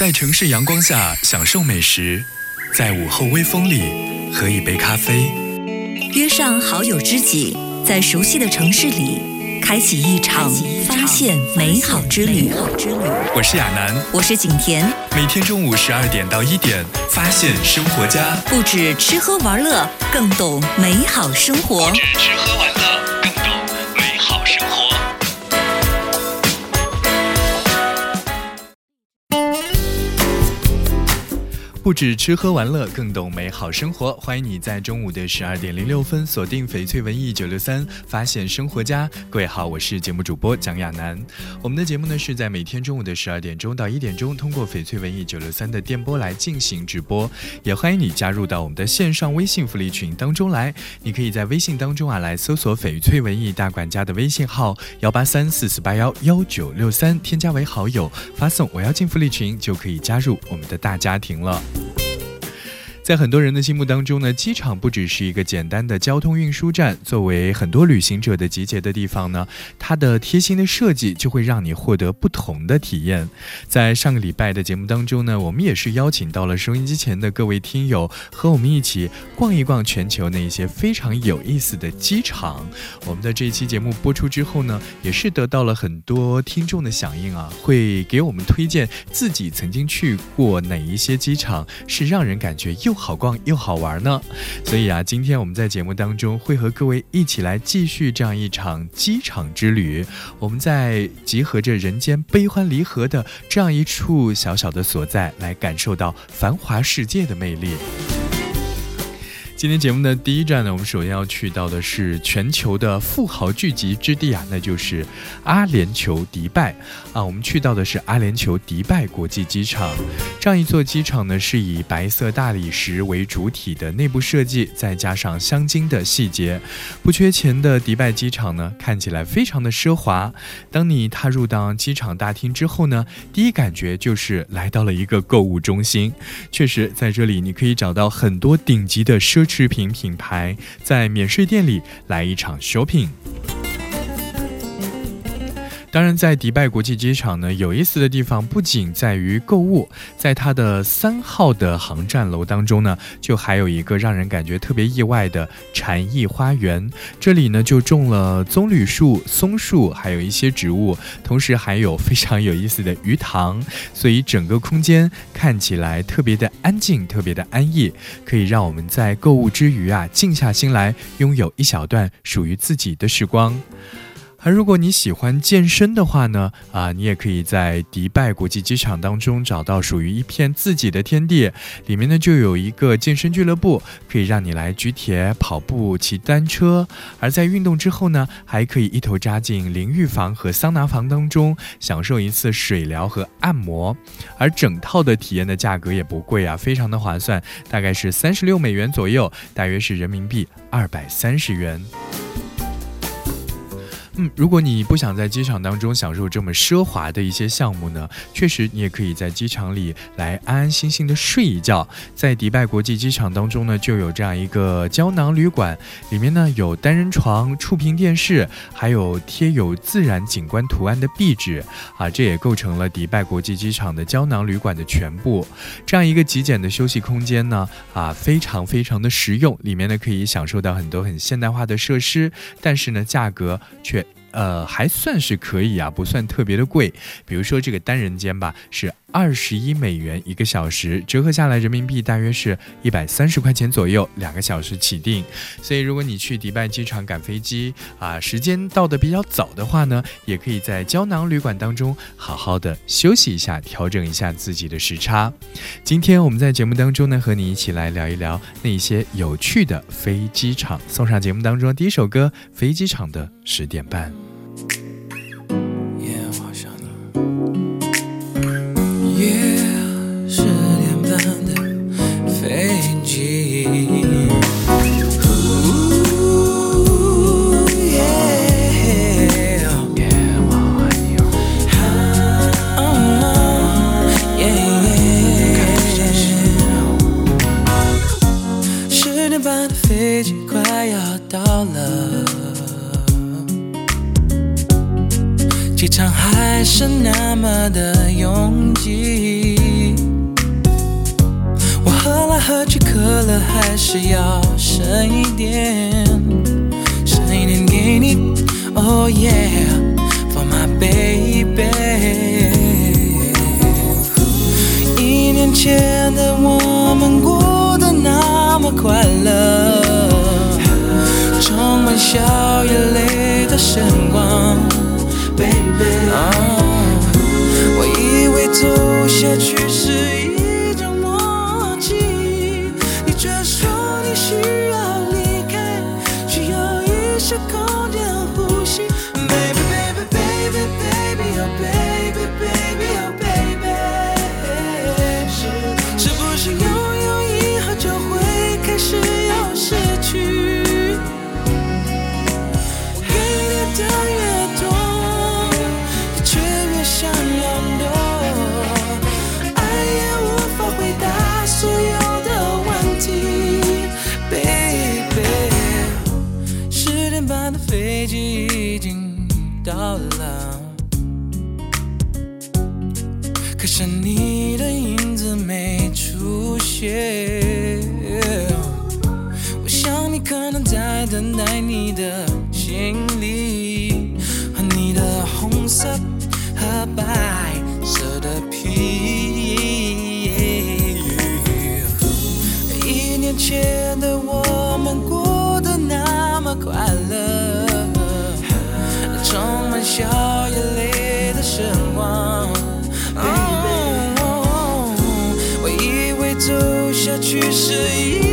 在城市阳光下享受美食，在午后微风里喝一杯咖啡，约上好友知己，在熟悉的城市里开启一场发现美好之旅。我是亚楠，我是景甜，每天中午十二点到一点，发现生活家，不止吃喝玩乐，更懂美好生活。不止吃喝玩乐，更懂美好生活。不止吃喝玩乐，更懂美好生活。欢迎你在中午的十二点零六分锁定翡翠文艺九六三，发现生活家。各位好，我是节目主播蒋亚楠。我们的节目呢是在每天中午的十二点钟到一点钟，通过翡翠文艺九六三的电波来进行直播。也欢迎你加入到我们的线上微信福利群当中来。你可以在微信当中啊来搜索翡翠文艺大管家的微信号幺八三四四八幺幺九六三，添加为好友，发送我要进福利群，就可以加入我们的大家庭了。在很多人的心目当中呢，机场不只是一个简单的交通运输站，作为很多旅行者的集结的地方呢，它的贴心的设计就会让你获得不同的体验。在上个礼拜的节目当中呢，我们也是邀请到了收音机前的各位听友，和我们一起逛一逛全球那些非常有意思的机场。我们的这一期节目播出之后呢，也是得到了很多听众的响应啊，会给我们推荐自己曾经去过哪一些机场，是让人感觉又。好逛又好玩呢，所以啊，今天我们在节目当中会和各位一起来继续这样一场机场之旅。我们在集合着人间悲欢离合的这样一处小小的所在，来感受到繁华世界的魅力。今天节目的第一站呢，我们首先要去到的是全球的富豪聚集之地啊，那就是阿联酋迪拜啊。我们去到的是阿联酋迪拜国际机场，这样一座机场呢，是以白色大理石为主体的内部设计，再加上镶金的细节，不缺钱的迪拜机场呢，看起来非常的奢华。当你踏入到机场大厅之后呢，第一感觉就是来到了一个购物中心。确实，在这里你可以找到很多顶级的奢。饰品品牌在免税店里来一场 shopping。当然，在迪拜国际机场呢，有意思的地方不仅在于购物，在它的三号的航站楼当中呢，就还有一个让人感觉特别意外的禅意花园。这里呢，就种了棕榈树、松树，还有一些植物，同时还有非常有意思的鱼塘，所以整个空间看起来特别的安静，特别的安逸，可以让我们在购物之余啊，静下心来，拥有一小段属于自己的时光。而如果你喜欢健身的话呢，啊，你也可以在迪拜国际机场当中找到属于一片自己的天地，里面呢就有一个健身俱乐部，可以让你来举铁、跑步、骑单车。而在运动之后呢，还可以一头扎进淋浴房和桑拿房当中，享受一次水疗和按摩。而整套的体验的价格也不贵啊，非常的划算，大概是三十六美元左右，大约是人民币二百三十元。嗯，如果你不想在机场当中享受这么奢华的一些项目呢，确实你也可以在机场里来安安心心的睡一觉。在迪拜国际机场当中呢，就有这样一个胶囊旅馆，里面呢有单人床、触屏电视，还有贴有自然景观图案的壁纸啊，这也构成了迪拜国际机场的胶囊旅馆的全部。这样一个极简的休息空间呢，啊，非常非常的实用，里面呢可以享受到很多很现代化的设施，但是呢价格却。呃，还算是可以啊，不算特别的贵。比如说这个单人间吧，是。二十一美元一个小时，折合下来人民币大约是一百三十块钱左右，两个小时起订。所以如果你去迪拜机场赶飞机啊，时间到的比较早的话呢，也可以在胶囊旅馆当中好好的休息一下，调整一下自己的时差。今天我们在节目当中呢，和你一起来聊一聊那些有趣的飞机场。送上节目当中第一首歌《飞机场的十点半》。喝起可乐还是要深一点，深一点给你。Oh yeah，for my baby。一年前的我们过得那么快乐，充满笑与泪的时光，baby。我以为走下去是。到了，可是你的影子没出现。我想你可能在等待你的行李和你的红色和白色的皮衣。一年前。掉眼泪的时光我以为走下去是一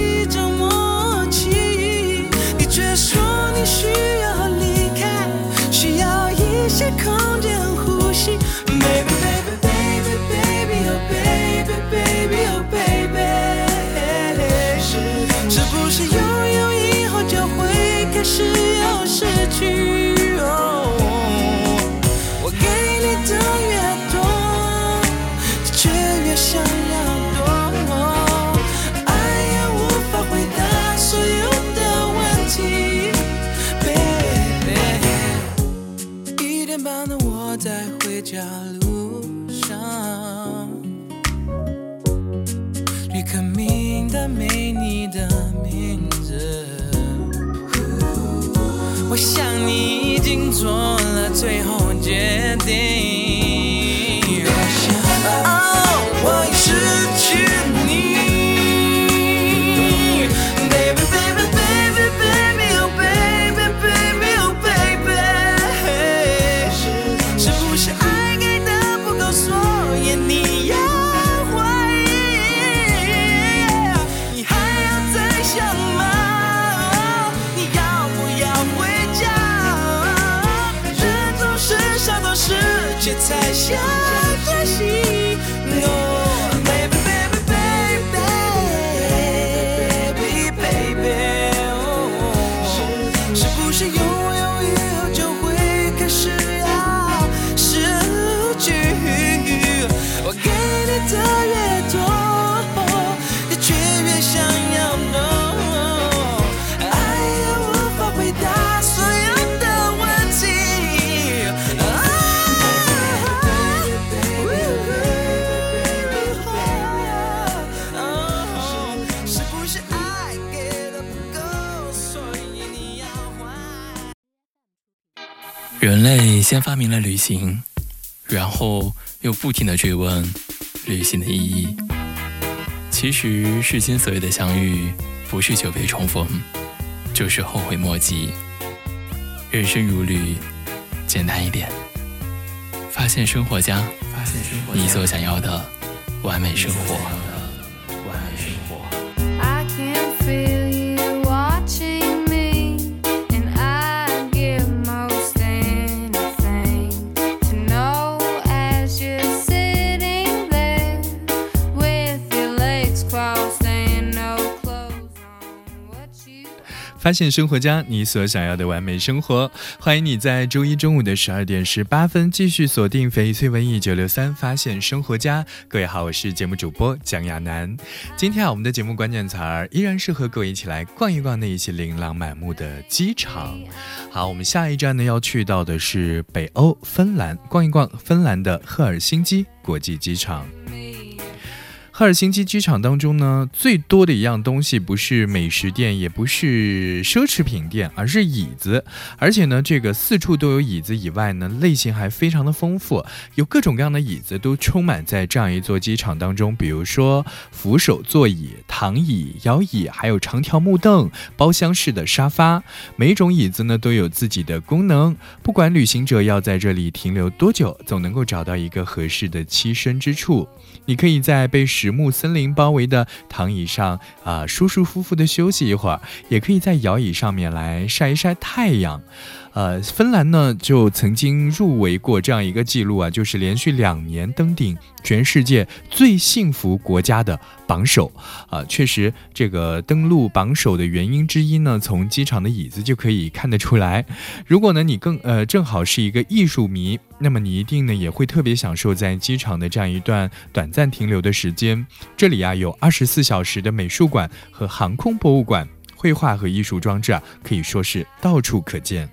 家路上，旅客名单没你的名字。我想你已经做了最后决定。这真心类先发明了旅行，然后又不停的追问旅行的意义。其实世间所有的相遇，不是久别重逢，就是后悔莫及。人生如旅，简单一点，发现生活家，你所想要的完美生活。发现生活家，你所想要的完美生活。欢迎你在周一中午的十二点十八分继续锁定翡翠文艺九六三，发现生活家。各位好，我是节目主播蒋亚楠。今天啊，我们的节目关键词儿依然是和各位一起来逛一逛那一些琳琅满目的机场。好，我们下一站呢要去到的是北欧芬兰，逛一逛芬兰的赫尔辛基国际机场。赫尔辛基机场当中呢，最多的一样东西不是美食店，也不是奢侈品店，而是椅子。而且呢，这个四处都有椅子以外呢，类型还非常的丰富，有各种各样的椅子都充满在这样一座机场当中。比如说扶手座椅、躺椅、摇椅，还有长条木凳、包厢式的沙发。每种椅子呢都有自己的功能，不管旅行者要在这里停留多久，总能够找到一个合适的栖身之处。你可以在被实木森林包围的躺椅上啊，舒舒服服的休息一会儿，也可以在摇椅上面来晒一晒太阳。呃，芬兰呢就曾经入围过这样一个记录啊，就是连续两年登顶全世界最幸福国家的榜首啊。确实，这个登陆榜首的原因之一呢，从机场的椅子就可以看得出来。如果呢你更呃正好是一个艺术迷，那么你一定呢也会特别享受在机场的这样一段短暂停留的时间。这里啊有二十四小时的美术馆和航空博物馆，绘画和艺术装置啊可以说是到处可见。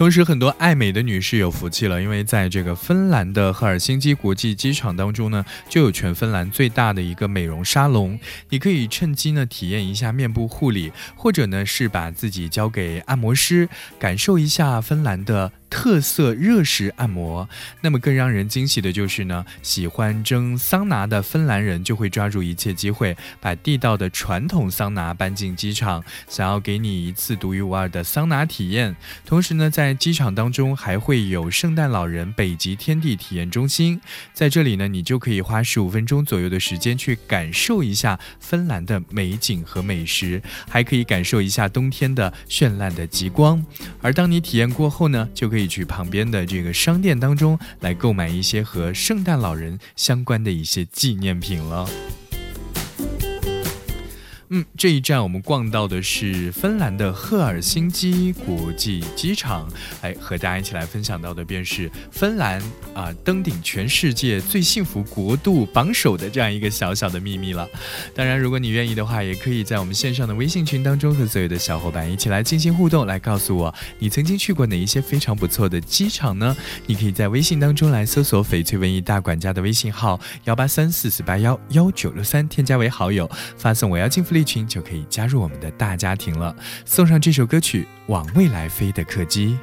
同时，很多爱美的女士有福气了，因为在这个芬兰的赫尔辛基国际机场当中呢，就有全芬兰最大的一个美容沙龙，你可以趁机呢体验一下面部护理，或者呢是把自己交给按摩师，感受一下芬兰的。特色热石按摩，那么更让人惊喜的就是呢，喜欢蒸桑拿的芬兰人就会抓住一切机会，把地道的传统桑拿搬进机场，想要给你一次独一无二的桑拿体验。同时呢，在机场当中还会有圣诞老人北极天地体验中心，在这里呢，你就可以花十五分钟左右的时间去感受一下芬兰的美景和美食，还可以感受一下冬天的绚烂的极光。而当你体验过后呢，就可以。可以去旁边的这个商店当中来购买一些和圣诞老人相关的一些纪念品了。嗯，这一站我们逛到的是芬兰的赫尔辛基国际机场，哎，和大家一起来分享到的便是芬兰啊登顶全世界最幸福国度榜首的这样一个小小的秘密了。当然，如果你愿意的话，也可以在我们线上的微信群当中和所有的小伙伴一起来进行互动，来告诉我你曾经去过哪一些非常不错的机场呢？你可以在微信当中来搜索“翡翠文艺大管家”的微信号幺八三四四八幺幺九六三，添加为好友，发送“我要进福利”。群就可以加入我们的大家庭了。送上这首歌曲《往未来飞的客机》。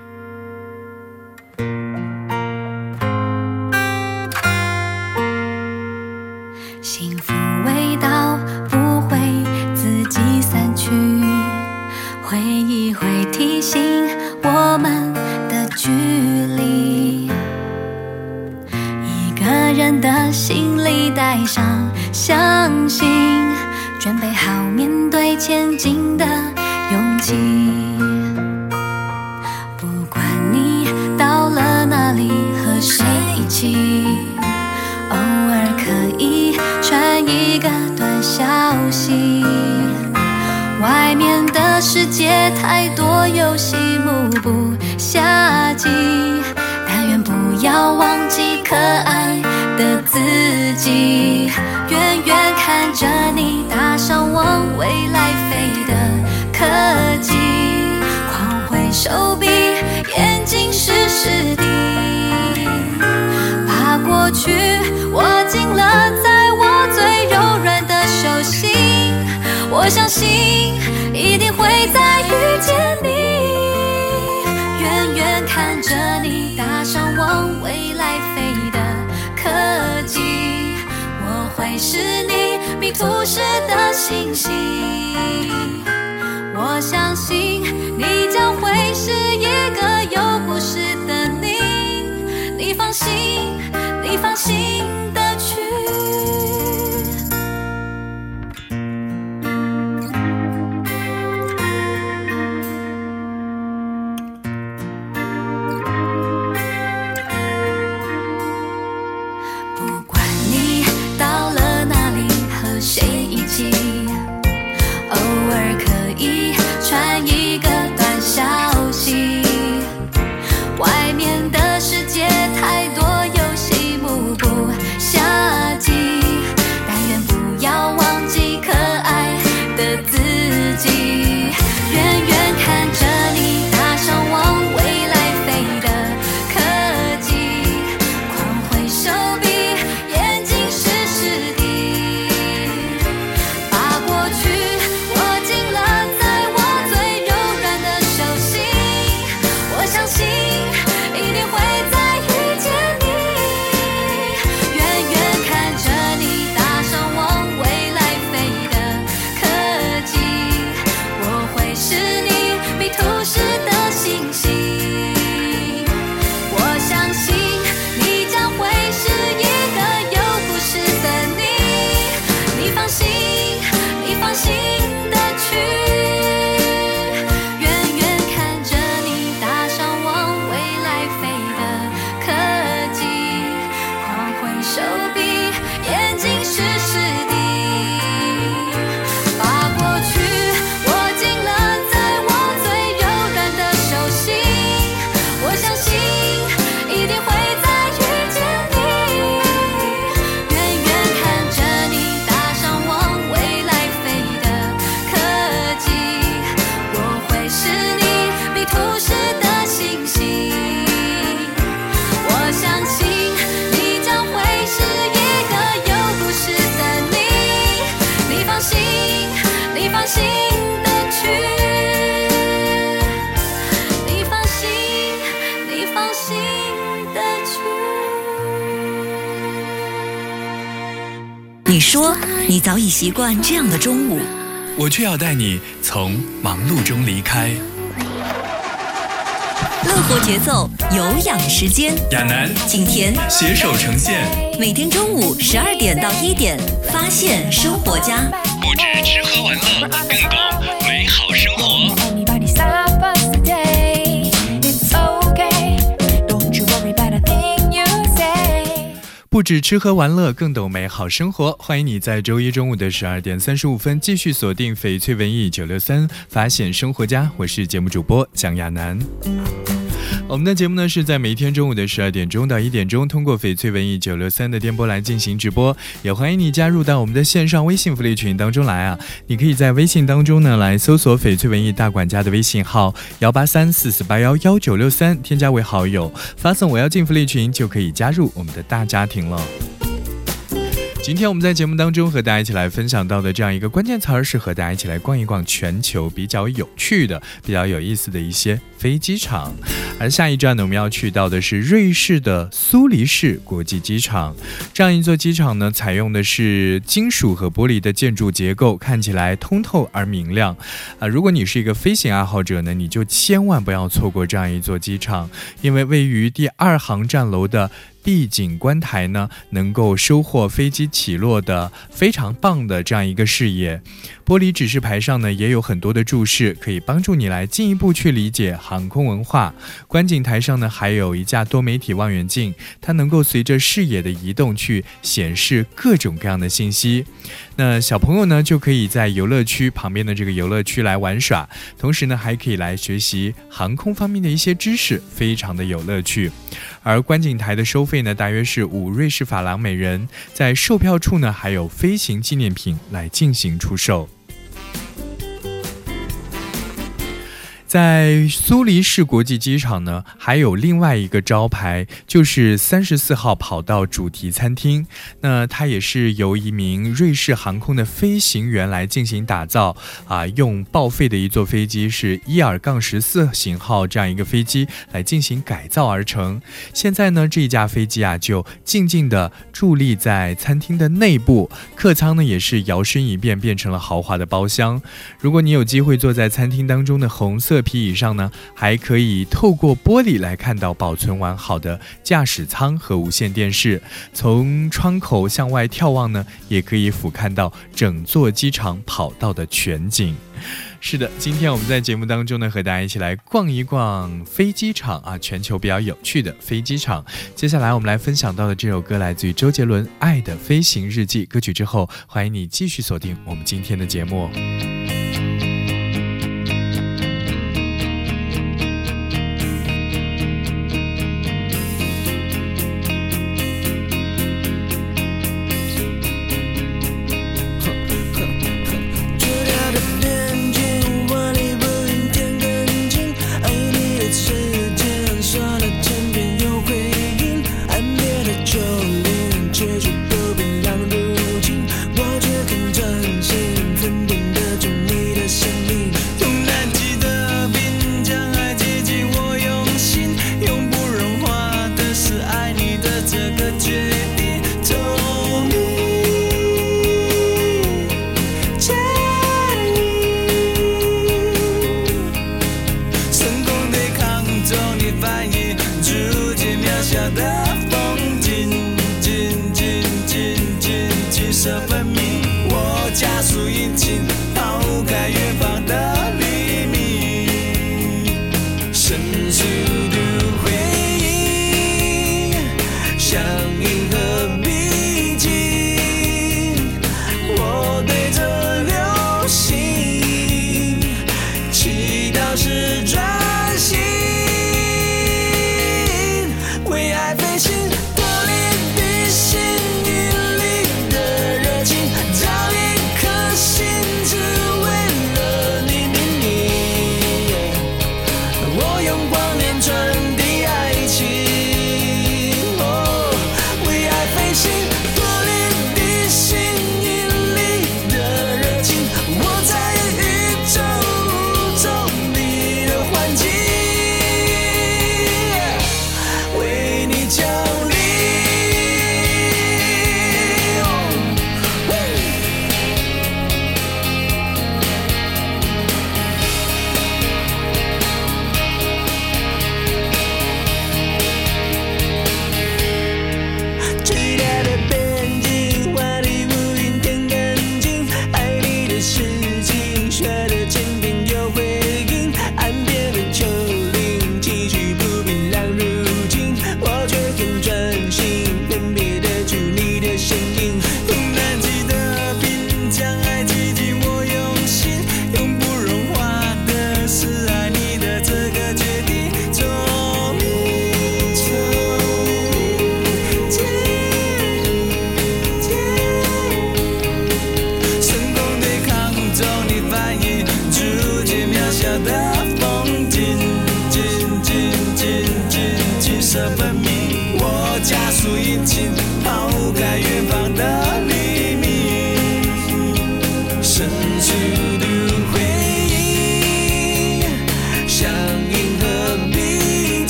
幸福味道不会自己散去，回忆会提醒我们的距离。一个人的心里带上相信。准备好前进的勇气。不管你到了哪里和谁一起，偶尔可以传一个短消息。外面的世界太多游戏，目不暇接。但愿不要忘记可爱的自己。远远看着你搭上往未来客机，狂挥手臂，眼睛湿湿的，把过去握紧了，在我最柔软的手心。我相信一定会再遇见你。远远看着你搭上往未来飞的客机。会是你迷途时的星星，我相信你说你早已习惯这样的中午，我却要带你从忙碌中离开。乐活节奏，有氧时间。亚楠、景甜携手呈现，每天中午十二点到一点，发现生活家。不止吃喝玩乐，更不止吃喝玩乐，更懂美好生活。欢迎你在周一中午的十二点三十五分继续锁定翡翠文艺九六三，发现生活家。我是节目主播蒋亚楠。我们的节目呢是在每一天中午的十二点钟到一点钟，通过翡翠文艺九六三的电波来进行直播，也欢迎你加入到我们的线上微信福利群当中来啊！你可以在微信当中呢来搜索翡翠文艺大管家的微信号幺八三四四八幺幺九六三，添加为好友，发送我要进福利群就可以加入我们的大家庭了。今天我们在节目当中和大家一起来分享到的这样一个关键词儿，是和大家一起来逛一逛全球比较有趣的、比较有意思的一些飞机场。而下一站呢，我们要去到的是瑞士的苏黎世国际机场。这样一座机场呢，采用的是金属和玻璃的建筑结构，看起来通透而明亮。啊，如果你是一个飞行爱好者呢，你就千万不要错过这样一座机场，因为位于第二航站楼的。壁景观台呢，能够收获飞机起落的非常棒的这样一个视野。玻璃指示牌上呢，也有很多的注释，可以帮助你来进一步去理解航空文化。观景台上呢，还有一架多媒体望远镜，它能够随着视野的移动去显示各种各样的信息。那小朋友呢，就可以在游乐区旁边的这个游乐区来玩耍，同时呢，还可以来学习航空方面的一些知识，非常的有乐趣。而观景台的收费呢，大约是五瑞士法郎每人，在售票处呢，还有飞行纪念品来进行出售。在苏黎世国际机场呢，还有另外一个招牌，就是三十四号跑道主题餐厅。那它也是由一名瑞士航空的飞行员来进行打造啊，用报废的一座飞机是伊尔杠十四型号这样一个飞机来进行改造而成。现在呢，这一架飞机啊，就静静地伫立在餐厅的内部，客舱呢也是摇身一变变成了豪华的包厢。如果你有机会坐在餐厅当中的红色皮椅上呢，还可以透过玻璃来看到保存完好的驾驶舱和无线电视。从窗口向外眺望呢，也可以俯瞰到整座机场跑道的全景。是的，今天我们在节目当中呢，和大家一起来逛一逛飞机场啊，全球比较有趣的飞机场。接下来我们来分享到的这首歌来自于周杰伦《爱的飞行日记》歌曲之后，欢迎你继续锁定我们今天的节目。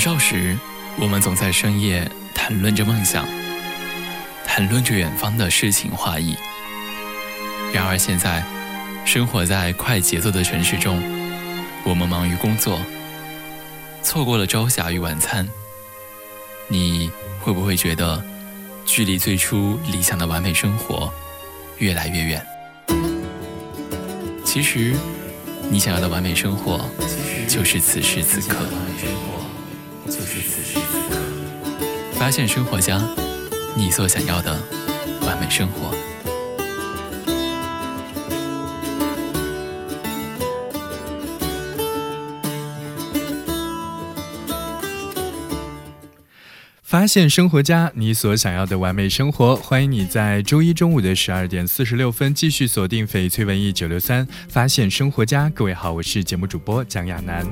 少时，我们总在深夜谈论着梦想，谈论着远方的诗情画意。然而现在，生活在快节奏的城市中，我们忙于工作，错过了朝霞与晚餐。你会不会觉得，距离最初理想的完美生活越来越远？其实，你想要的完美生活，就是此时此刻。就是此时此刻，发现生活家，你所想要的完美生活。发现生活家，你所想要的完美生活。欢迎你在周一中午的十二点四十六分继续锁定翡翠文艺九六三，发现生活家。各位好，我是节目主播蒋亚楠。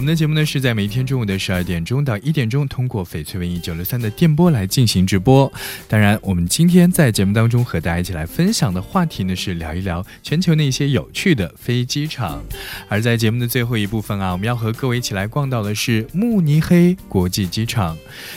我们的节目呢是在每天中午的十二点钟到一点钟，通过翡翠文艺九六三的电波来进行直播。当然，我们今天在节目当中和大家一起来分享的话题呢是聊一聊全球那些有趣的飞机场。而在节目的最后一部分啊，我们要和各位一起来逛到的是慕尼黑国际机场。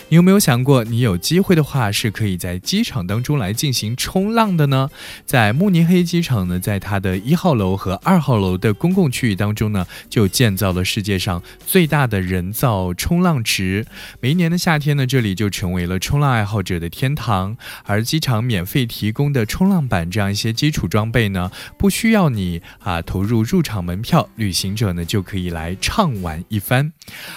你有没有想过，你有机会的话是可以在机场当中来进行冲浪的呢？在慕尼黑机场呢，在它的一号楼和二号楼的公共区域当中呢，就建造了世界上最大的人造冲浪池。每一年的夏天呢，这里就成为了冲浪爱好者的天堂。而机场免费提供的冲浪板这样一些基础装备呢，不需要你啊投入入场门票，旅行者呢就可以来畅玩一番。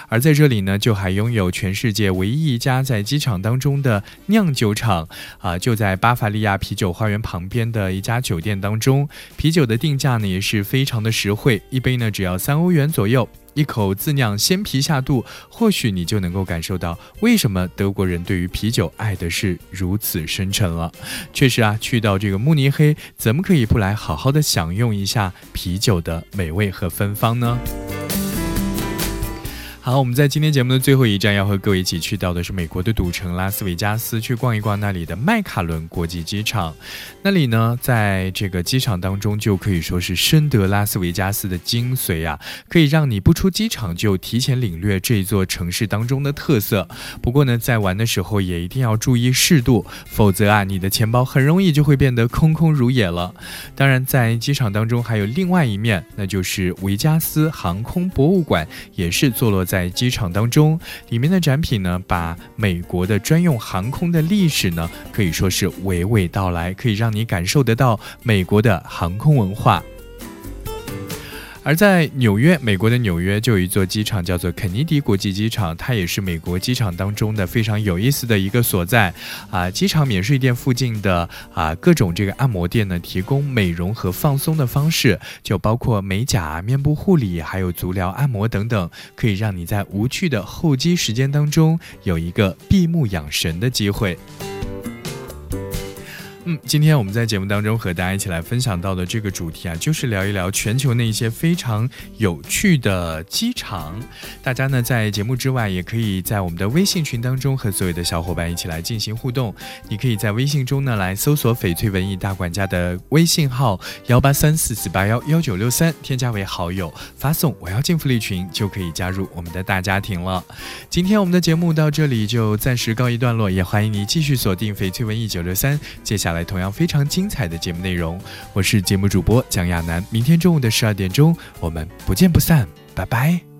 而在这里呢，就还拥有全世界唯一一家在机场当中的酿酒厂啊，就在巴伐利亚啤酒花园旁边的一家酒店当中。啤酒的定价呢也是非常的实惠，一杯呢只要三欧元左右。一口自酿鲜啤下肚，或许你就能够感受到为什么德国人对于啤酒爱的是如此深沉了。确实啊，去到这个慕尼黑，怎么可以不来好好的享用一下啤酒的美味和芬芳呢？好，我们在今天节目的最后一站要和各位一起去到的是美国的赌城拉斯维加斯，去逛一逛那里的麦卡伦国际机场。那里呢，在这个机场当中就可以说是深得拉斯维加斯的精髓啊，可以让你不出机场就提前领略这座城市当中的特色。不过呢，在玩的时候也一定要注意适度，否则啊，你的钱包很容易就会变得空空如也了。当然，在机场当中还有另外一面，那就是维加斯航空博物馆，也是坐落在。在机场当中，里面的展品呢，把美国的专用航空的历史呢，可以说是娓娓道来，可以让你感受得到美国的航空文化。而在纽约，美国的纽约就有一座机场叫做肯尼迪国际机场，它也是美国机场当中的非常有意思的一个所在。啊，机场免税店附近的啊各种这个按摩店呢，提供美容和放松的方式，就包括美甲、面部护理，还有足疗按摩等等，可以让你在无趣的候机时间当中有一个闭目养神的机会。嗯，今天我们在节目当中和大家一起来分享到的这个主题啊，就是聊一聊全球那些非常有趣的机场。大家呢在节目之外，也可以在我们的微信群当中和所有的小伙伴一起来进行互动。你可以在微信中呢来搜索“翡翠文艺大管家”的微信号幺八三四四八幺幺九六三，添加为好友，发送“我要进福利群”就可以加入我们的大家庭了。今天我们的节目到这里就暂时告一段落，也欢迎你继续锁定翡翠文艺九六三，接下来。来同样非常精彩的节目内容，我是节目主播蒋亚楠。明天中午的十二点钟，我们不见不散，拜拜。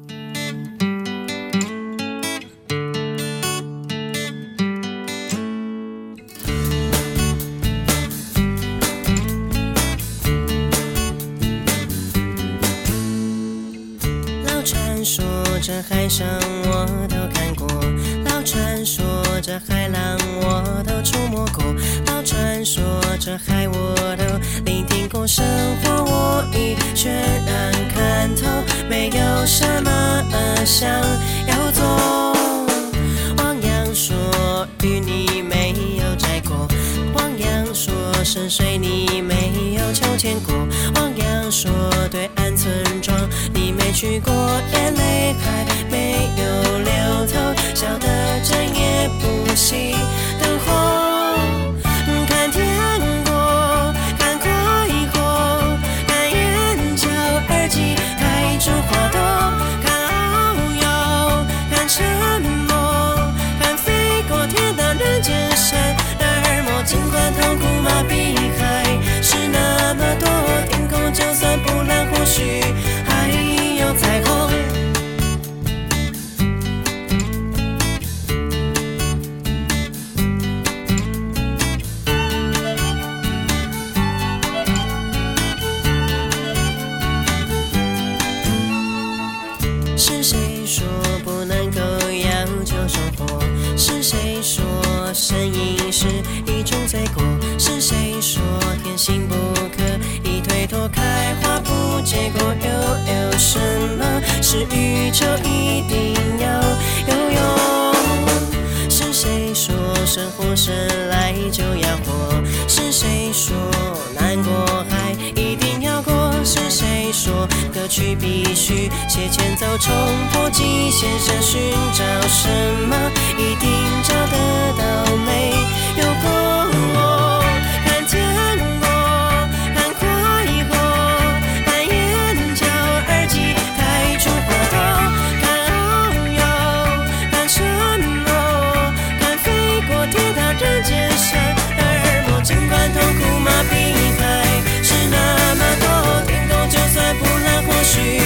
什么想要做。汪洋说与你没有摘过，汪洋说深水你没有秋千过，汪洋说对岸村庄你没去过，眼泪还没有流透，笑得整夜不熄就算不能呼吸还有彩虹是谁说是宇宙一定要游泳？是谁说生活生来就要活？是谁说难过还一定要过？是谁说歌曲必须写前奏冲破极限？想寻找什么，一定找得到没有过？许